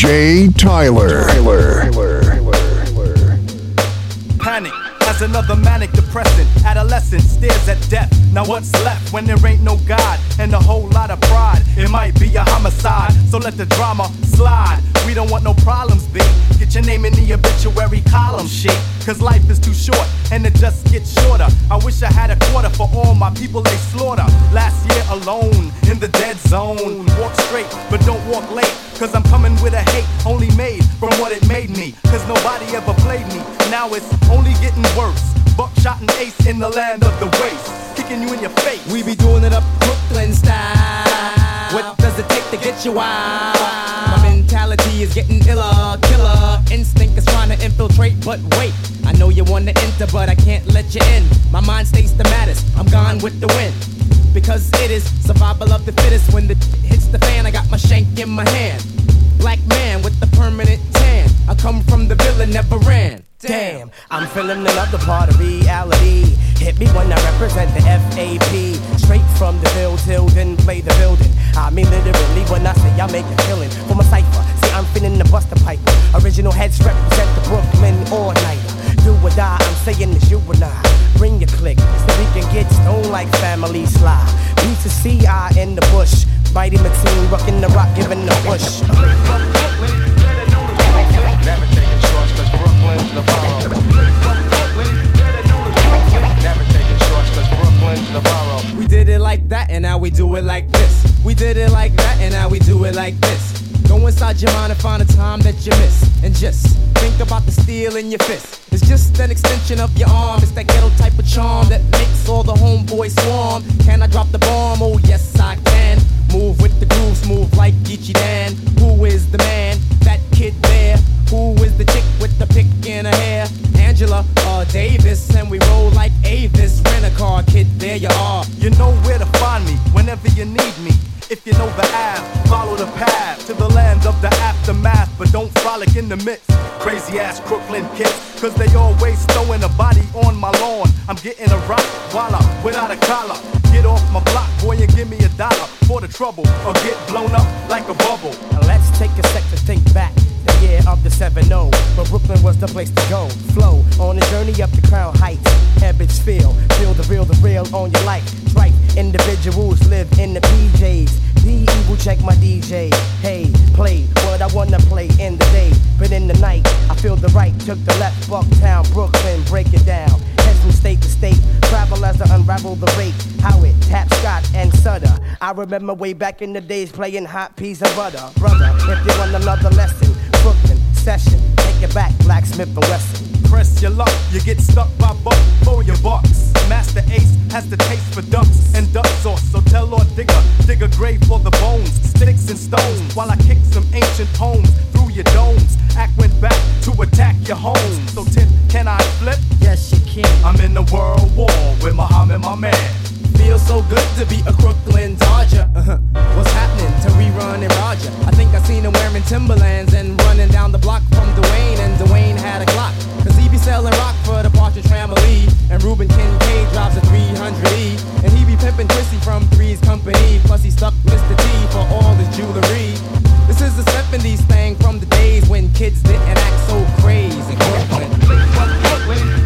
DJ Tyler. Panic another manic depressant. Adolescent stares at death. Now what's left when there ain't no God and a whole lot of pride? It might be a homicide, so let the drama slide. We don't want no problems, B. Get your name in the obituary column, shit. Cause life is too short and it just gets shorter. I wish I had a quarter for all my people they slaughter. Last year alone in the dead zone. Walk straight, but don't walk late. Cause I'm coming with a hate only made from what it made me. Cause nobody ever played me. Now it's only getting worse. Buckshot and ace in the land of the waste. Kicking you in your face. We be doing it up Brooklyn style. What does it take to get you wild? My mentality is getting iller, killer. Instinct is trying to infiltrate, but wait. I know you wanna enter, but I can't let you in. My mind stays the maddest. I'm gone with the wind. Because it is survival of the fittest. When the hits the fan, I got my shank in my hand. Black man with the permanent tan. I come from the villain, never ran. Damn, I'm feeling another part of reality. Hit me when I represent the FAP. Straight from the field till then play the building. I mean literally when I say I make a killing for my cipher. See, I'm feeling the buster pipe. Original heads represent the Brooklyn all night. Do or die, I'm saying it's you and I. Bring your click so we can get stoned like family sly. Beats of CI in the bush. Mighty Maxine rocking the rock, giving the push. Brooklyn's the borough. Never taking shorts, Brooklyn's the borough. We did it like that, and now we do it like this. We did it like that, and now we do it like this. Go inside your mind and find a time that you miss. And just think about the steel in your fist. It's just an extension of your arm. It's that ghetto type of charm that makes all the homeboys swarm. Can I drop the bomb? Oh, yes, I can. Move with the groove, smooth like Geechee Dan. Who is the man? Kid there. Who is the chick with the pick in her hair? Angela uh, Davis, and we roll like Avis. Rent a car, kid, there you are. You know where to find me whenever you need me. If you know the app, follow the path to the land of the aftermath, but don't frolic in the midst. Crazy ass Brooklyn kids, cause they always throwing a body on my lawn. I'm getting a rock I'm without a collar. Get off my block, boy, and give me a dollar for the trouble, or get blown up like a bubble. Now let's take a sec to think back. The year of the 7 0, but Brooklyn was the place to go. Flow on a journey up the crown heights. Ebbets Field, feel the real, the real on your life. Right, individuals live in the PJs. The evil check my DJ. Hey, play what I wanna play in the day, but in the night I feel the right. Took the left, Bucktown, Brooklyn, break it down. Head from state to state, travel as I unravel the rate. How it tap Scott and Sutter. I remember way back in the days playing hot peas and butter. Brother, if you want another lesson, Take it back, Blacksmith and Wesson. Press your luck, you get stuck by buck for your bucks. Masta Ace has the taste for ducks and duck sauce, so tell Lord Digga, dig a grave for the bones, sticks and stones, while I kick some ancient poems through your domes. Act went back to attack your home. So Tim, can I flip? Yes, you can. I'm in the world war with Muhammad, my man. Feels so good to be a Brooklyn Dodger. Uh-huh. What's happening to rerun and Roger? I think I seen him wearing Timberlands and running down the block from Dwayne, and Dwayne had a Glock. Cause he be selling rock for the Partridge Family. And Reuben Kincaid drives a 300E. And he be pimping Chrissy from Three's Company. Plus he stuck Mr. T for all his jewelry. This is the 70s thing from the days when kids didn't act so crazy. Brooklyn.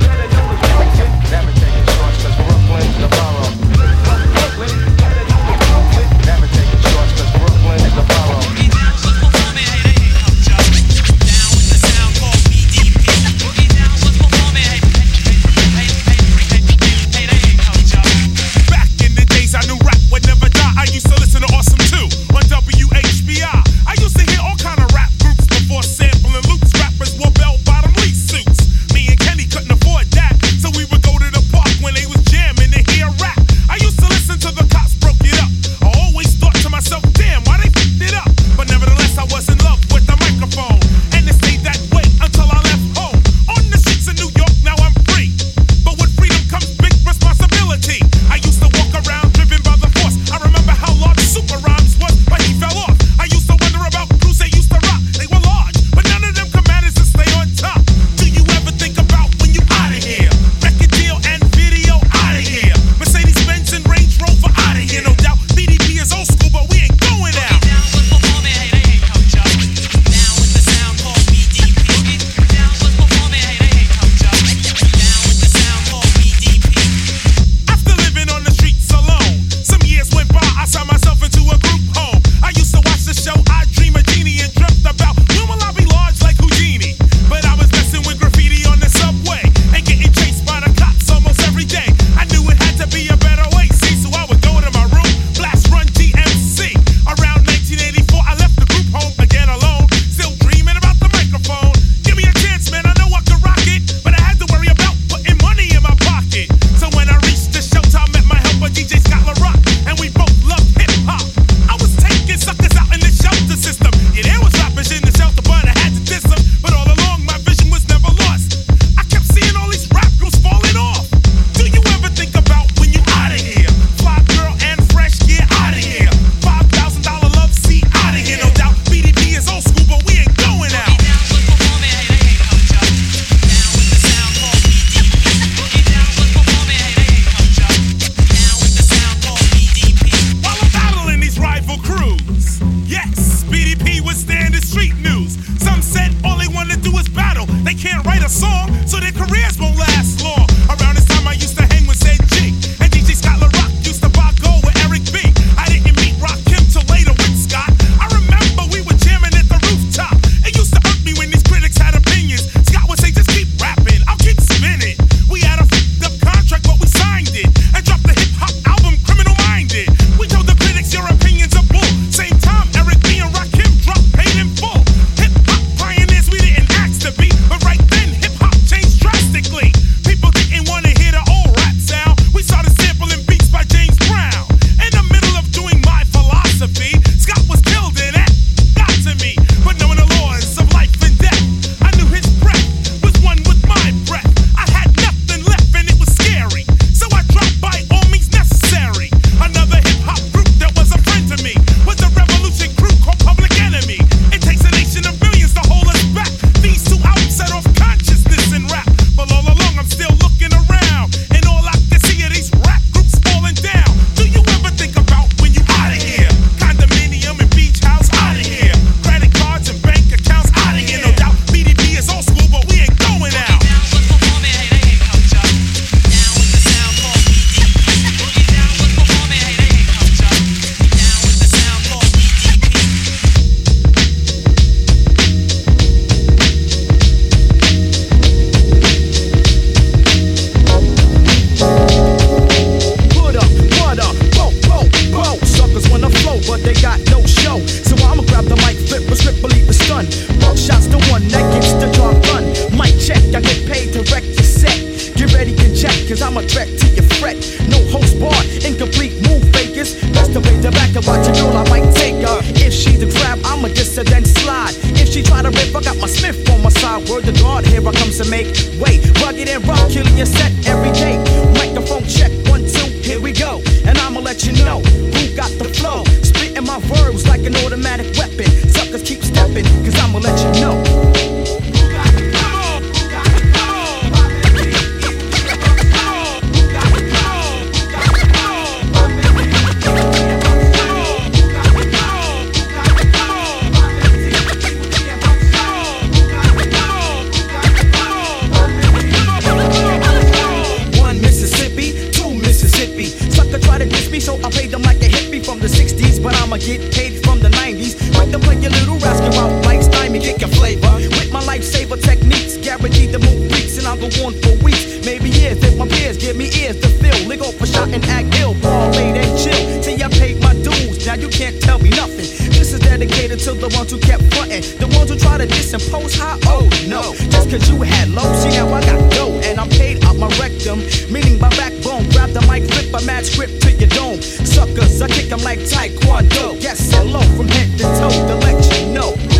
My backbone. Grab the mic, flip a mad script to your dome. Suckers, I kick 'em like Taekwondo. Yes, hello from head to toe to let you know.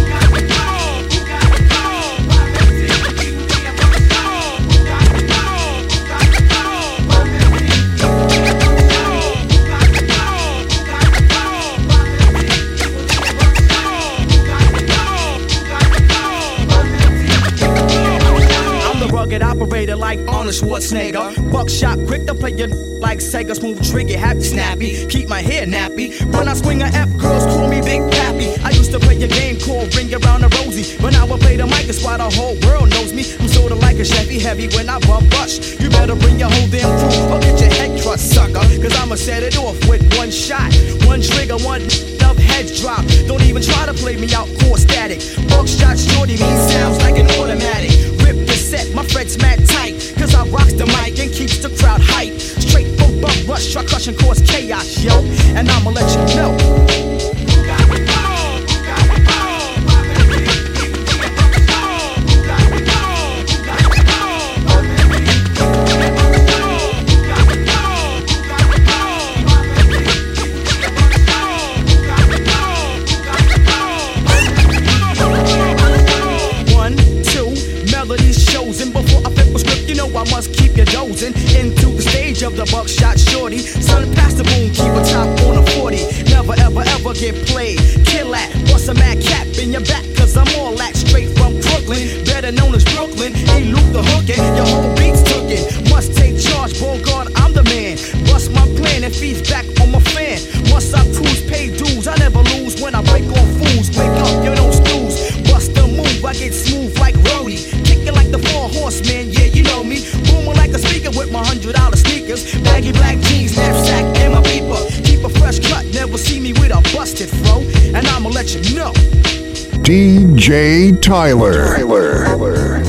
Like Arnold Schwarzenegger. Buckshot, quick to play you like Sega. Smooth trigger, happy snappy. Keep my hair nappy. When I swing a F, girls call me Big Pappy. I used to play a game called Ring Around the Rosie. But now I play the mic, it's why the whole world knows me. I'm sorta like a Chevy Heavy when I bump rush. You better bring your whole damn crew or get your head crushed, sucker. Cause I'ma set it off with one shot. One trigger, one up heads drop. Don't even try to play me out, core static. Buckshot shorty me sounds like an automatic. Cause chaos, yo. And I'ma let you know. DJ Tyler. Tyler. Boom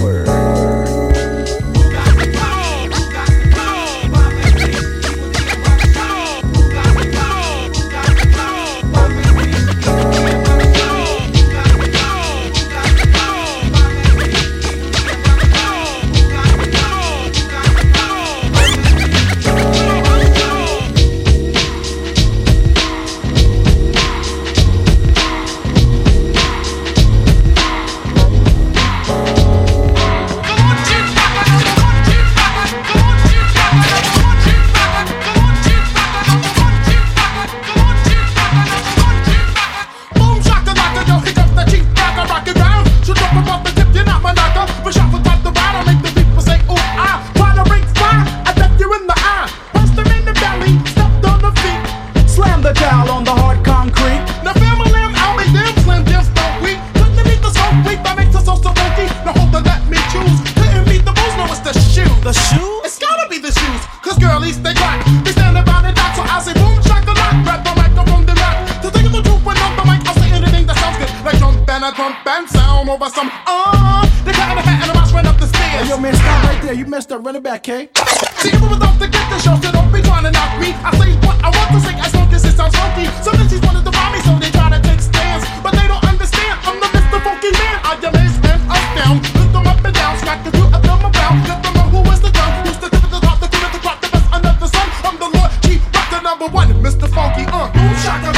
it back, K. See, was off to get the show, so don't be trying to knock me. I say what I want to say, as long as it sounds funky. Some MCs wanted to rob me, so they try to take stands. But they don't understand, I'm the Mr. Funky Man. I amaze and astound. Lift them up and down, smack the two of them around. Let them who is the drum, who's the tip of the top, the cream of the crop, the best under the sun. I'm the Lord Chief, rock the number one, Mr. Funky, uh. Boom, shaka,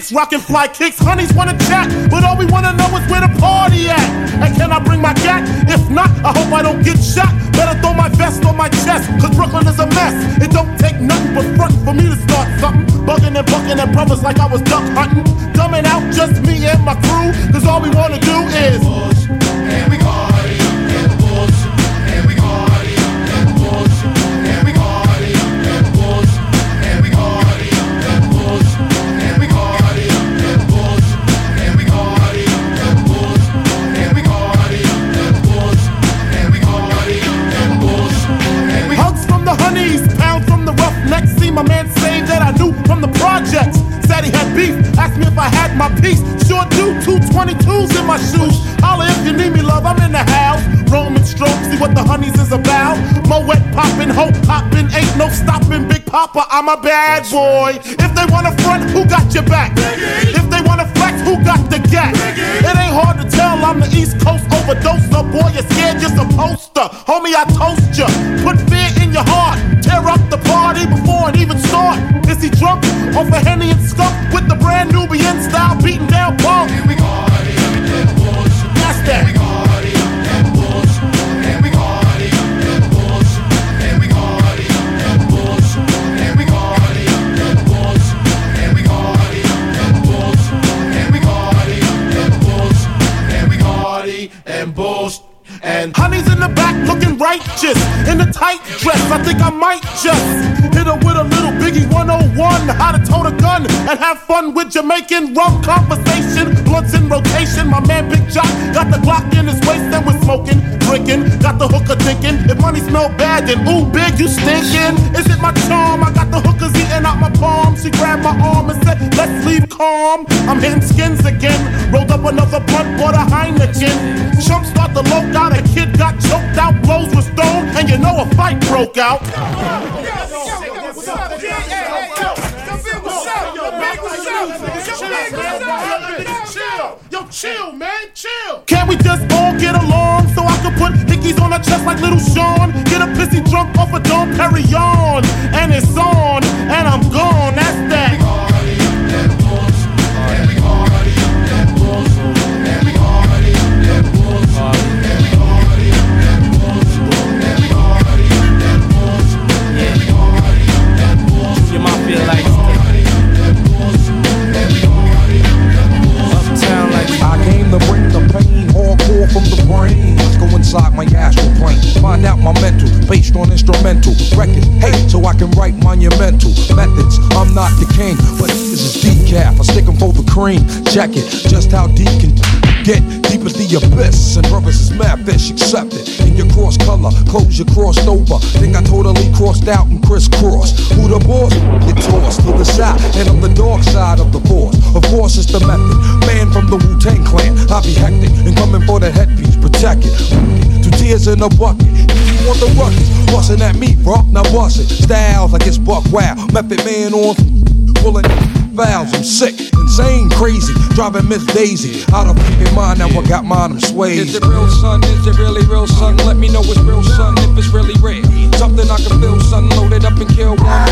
sidekicks, rocking fly kicks. Honeys wanna chat, but all we wanna know is where the party at. And can I bring my gat? If not, I hope I don't get shot. Better throw my vest on my chest, cause Brooklyn is a mess. It don't take nothing but front for me to start something. Bugging and bucking at brothers like I was duck hunting. Dumbing poppin', hope poppin', ain't no stopping. Big Papa, I'm a bad boy. If they wanna front, who got your back? If they wanna flex, who got the gat? It ain't hard to tell, I'm the East Coast overdoser. Boy, you're scared, you're supposed to. Homie, I toast ya. Put fear in your heart. Tear up the party before it even start. Is he drunk off a Henny and skunk with the brand Nubian style beating down punk? And Honey's in the back looking righteous in the tight dress. I think I might just hit her with a little Biggie 101. How to tote a gun and have fun with Jamaican rum conversation. Blunts in rotation. My man Big Jock got the Glock in his waist and we're smoking, drinking. Got the hooker thinking if money smell bad, then ooh, big, you stinking. Is it my charm? I got the hookers eating out my palm. She grabbed my arm and said, Let's leave calm. I'm hitting skins again. Rolled up another blunt, bought a Heineken. Chump start the low out. A kid got choked out, blows were stoned, and you know a fight broke out. Chill, yo, chill, man, chill. Can't we just all get along so I can put hickeys on her chest like little Sean? Get a pissy drunk off a Dom Perignon, and it's on, inside my astral plane, find out my mental, based on instrumental records. Hey, so I can write monumental methods. I'm not the king, but this is decaf. I stick 'em for the cream. Check it, just how deep can get deep as the abyss. And brothers is mad fish, accept it. In your cross color, clothes you crossed over. Think I totally crossed out and crisscrossed. Who the boss? Get tossed to the side, and on the dark side of the force. Of course, it's the method. Man from the Wu Tang clan, I be hectic and coming for the headpiece, protect it. Two tears in a bucket. If you want the ruckus? Bustin' at me, bro. Now bust it. Styles like it's buck wow. Method man on pulling fouls. I'm sick, insane, crazy. Driving Miss Daisy out of fucking mind. Now I got mine, I'm swayed. Is it real, son? Is it really real, son? Let me know it's real, son, if it's really real. Something I can feel, son. loaded up and kill one.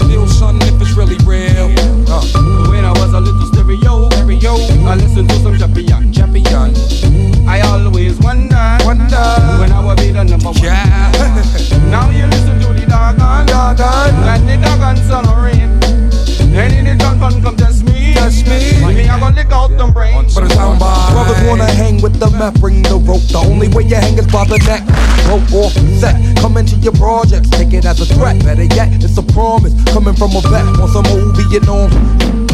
24 deal, son, if it's really real. Uh. When I was a little stereo, stereo, I listened to some champion, champion. The map, bring the rope. The only way you hang is by the neck. Rope off set, come into your projects, take it as a threat. Better yet, it's a promise coming from a vet on some old Vietnam.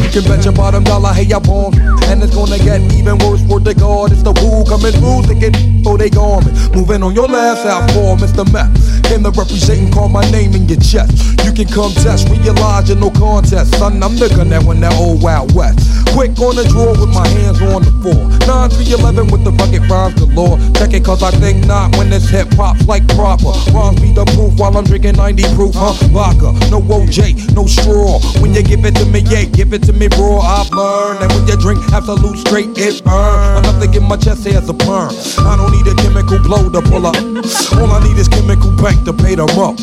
You can bet your bottom dollar, hey, I bomb. And it's gonna get even worse for the God. It's the who coming through, thinking, oh, they garment. Moving on your last out for Mr. Map. Came to represent and call my name in your chest. You can come test, realize you're no contest. Son, I'm the gun that when that old Wild West. Quick on the draw with my hands on the floor. 9 3 11 with the bucket rhymes galore. Check it cause I think not when this hip hop's like proper. Rhymes be the proof while I'm drinking 90 proof, huh? Vodka, no OJ, no straw. When you give it to me, yeah, give it to me raw. I've learned absolute straight, it burn. To get my chest hair as a perm. I don't need a chemical blow to pull up. All I need is chemical bank to pay them up.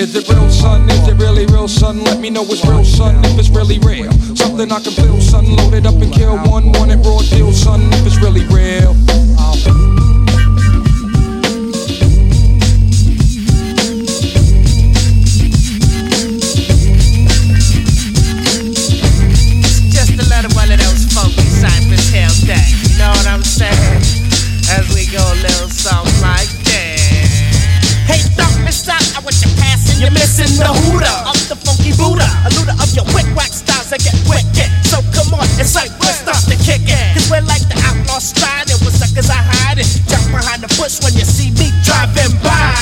Is it real, son? Is it really real, son? Let me know it's real, son, if it's really real. Something I can feel, son. Load it up and kill one, want it raw deal, son, if it's really real. You're the hooter of the funky Buddha. A looter of your quick whack styles that get wicked. So come on, it's like let's start to kick it. Cause we're like the outlaw stride. It was suckers I hide it. Jump behind the bush when you see me driving by.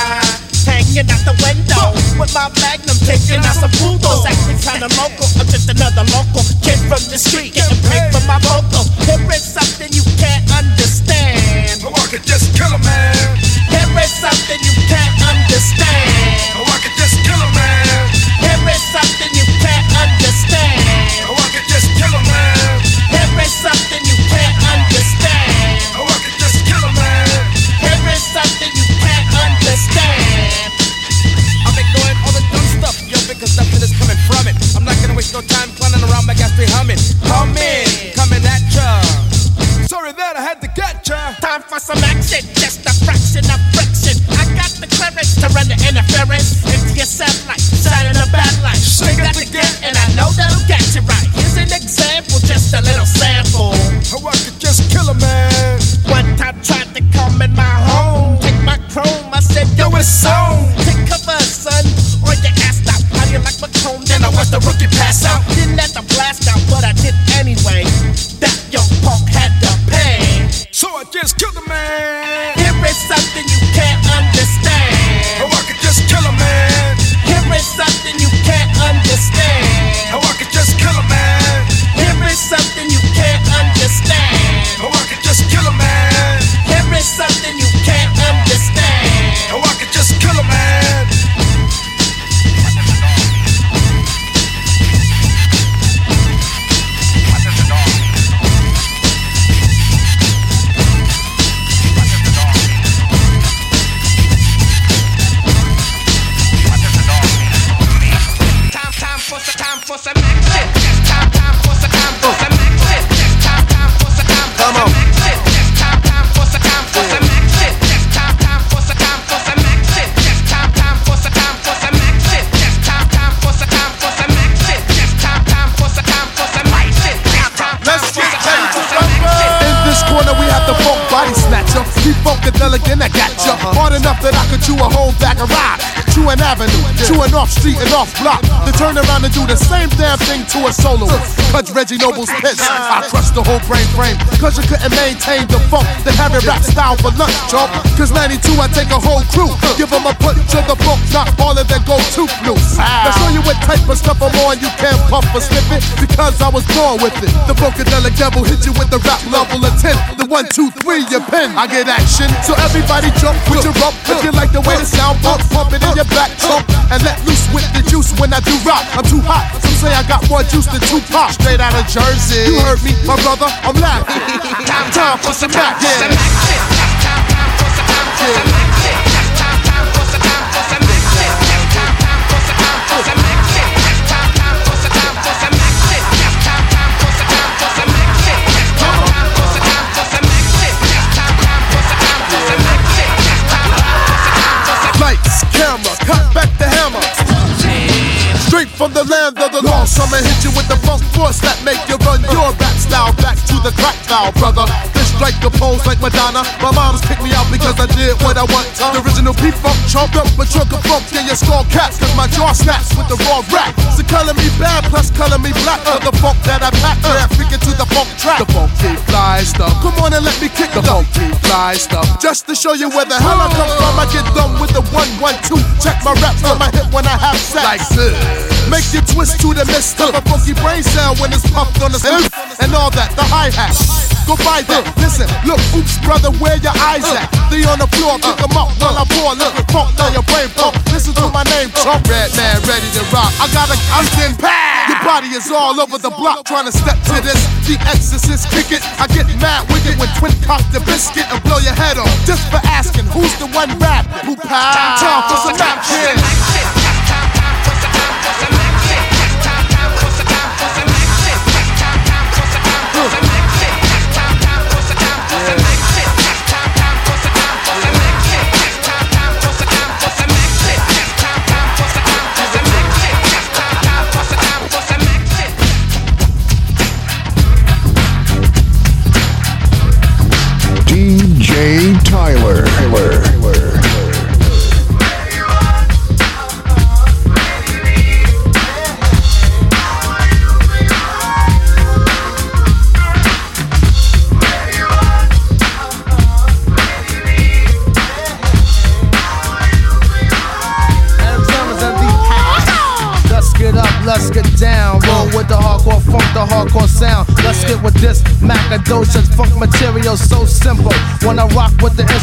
Hanging out the window with my magnum, taking out some poodles. Acting kinda local. I'm just another local kid from the street, getting paid for my vocal. Here is something for some, time for some action. Time, time for some, time for some action. Time, time for some, time for some action. Time, time for some, time for some action. Time, time for some, time for some action. Time, time for some, time for some action. Time, time for some, time for some action. Time, time for some, time for some action. Let's get ready to rumble. In this corner, we have the funk body snatcher. Keep funkadelic and I got ya. Hard enough that I could chew a whole bag of ride. Chew an avenue, chew an off street and off block. Then turn around and do the same damn thing to a soloist. Cause Reggie Noble's pissed. I crushed the whole brain frame. Cause you couldn't maintain the funk. Then have it rap style for lunch, chump. Cause 92, I take a whole crew. Give them a punch of the book, not all of them go too loose. Now show you what type of stuff I'm on. You can't puff or slip it because I was born with it. The Funkadelic devil hit you with the rap level of 10. The one, two, three, your pen. I get action. So everybody jump with your up. If you like the way the sound bump, pump it in your back. Let loose with the juice when I do rock. I'm too hot. Some say I got more juice than Tupac. Straight out of Jersey. You heard me, my brother. I'm laughing. time, time for some action. Lights, camera, cut back the from the land of the lost. I'ma hit you with the funk force that make you run your rap style back to the crack style, brother. Strike the pose like Madonna. My mom's kicked me out because I did what I want. The original P-Funk choked up with trunk of funk. Yeah, your skull caps, cause my jaw snaps with the raw rap. So color me bad, plus color me black. For the funk that I pack, yeah, freaking to the funk track. The funky fly stuff. Come on and let me kick the funky fly stuff. Just to show you where the hell I come from, I get done with the one, one, two. Check my raps on my hip when I have sex. Like this. Make you twist to the mist of a funky brain cell when it's pumped on the synth and all that, the hi hat. Go by that. Listen, look, oops, brother, where your eyes at? They on the floor, pick 'em up while I pour. Look, funk down your brain pump. Listen to my name, Trump. Red man, ready to rock. I got a Austin pad. Your body is all over the block trying to step to this. The exorcist kick it. I get mad wicked when twin cock the biscuit and blow your head off. Just for asking, who's the one rap? Who pal? Time for some action. DJ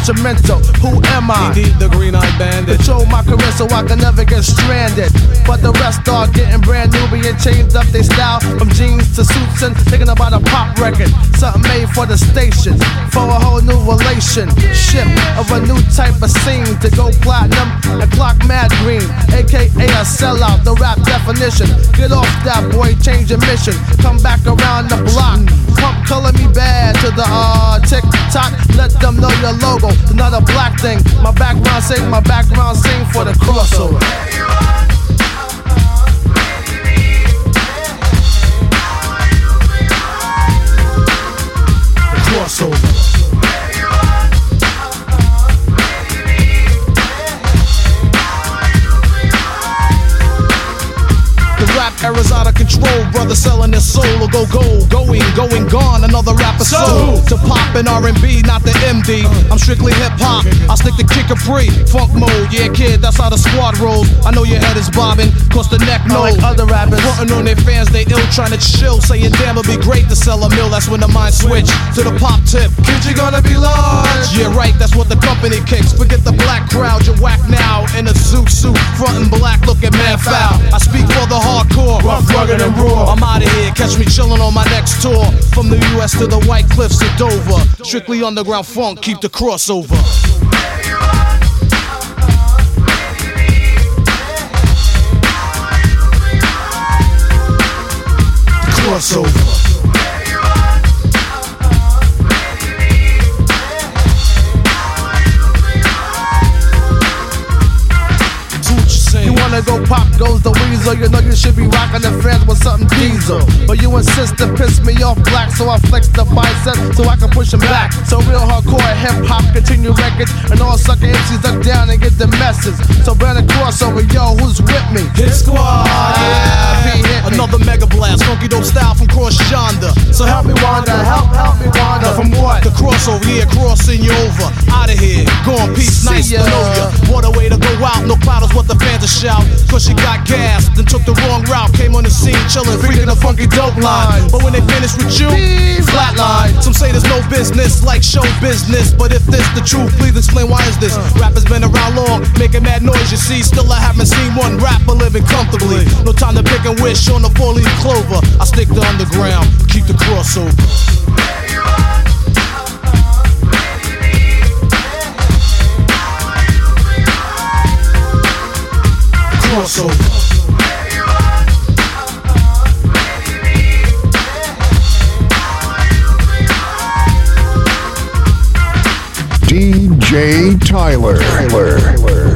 instrumental, who am I? Indeed, the green eyed bandit. Control my career so I can never get stranded. But the rest are getting brand new, being changed up their style from jeans to suits and thinking about a pop record. Something made for the station, for a whole new relationship of a new type of scene to go platinum and clock mad green, aka a sellout. The rap definition. Get off that boy, change your mission. Come back around the block. Pump color me bad to the uh tick tock. Let them know your logo. Another black thing. My background sing, my background sing for the crossover. Brother selling their soul or go gold, going, going, gone. Another rapper soul to pop in R&B, not the MD. I'm strictly hip hop. I stick to kick a free, funk mode. Yeah, kid, that's how the squad rolls. I know your head is bobbing, cause the neck no. Like other rappers, frontin' on their fans, they ill trying to chill, saying damn, it'd be great to sell a mill. That's when the mind switch to the pop tip. Kid, you gonna be large. Yeah, right. That's what the company kicks. Forget the black crowd, you're whack now in a zoot suit, frontin' black, looking man foul. I speak for the hardcore, rough, rugged, and raw. I'm out of here, catch me chillin' on my next tour. From the US to the White Cliffs of Dover. Strictly underground funk, keep the crossover. crossover. Pop goes the weasel. You know you should be rocking the fans with something diesel. But you insist to piss me off black, so I flex the bicep so I can push them back. So real hardcore hip hop continue records, and all sucker MCs duck down and get the message. So burn a crossover, yo, who's with me? Hit squad. Yeah. Another mega blast, funky dope style from cross yonder. So help me wander, help, help me wander. From what? The crossover, yeah, crossing you over. Out of here, gone, peace, See nice ya. to know ya. What a way to out, no is what the fans are shout. Cause she got gas, then took the wrong route, came on the scene, chillin', freaking a funky dope line. But when they finish with you, flatline. Some say there's no business like show business, but if this the truth, please explain why is this? Uh. Rappers been around long, making mad noise, you see. Still, I haven't seen one rapper living comfortably. No time to pick and wish on the four leaf clover. I stick to underground, keep the crossover. Crossover. DJ Tyler. Tyler.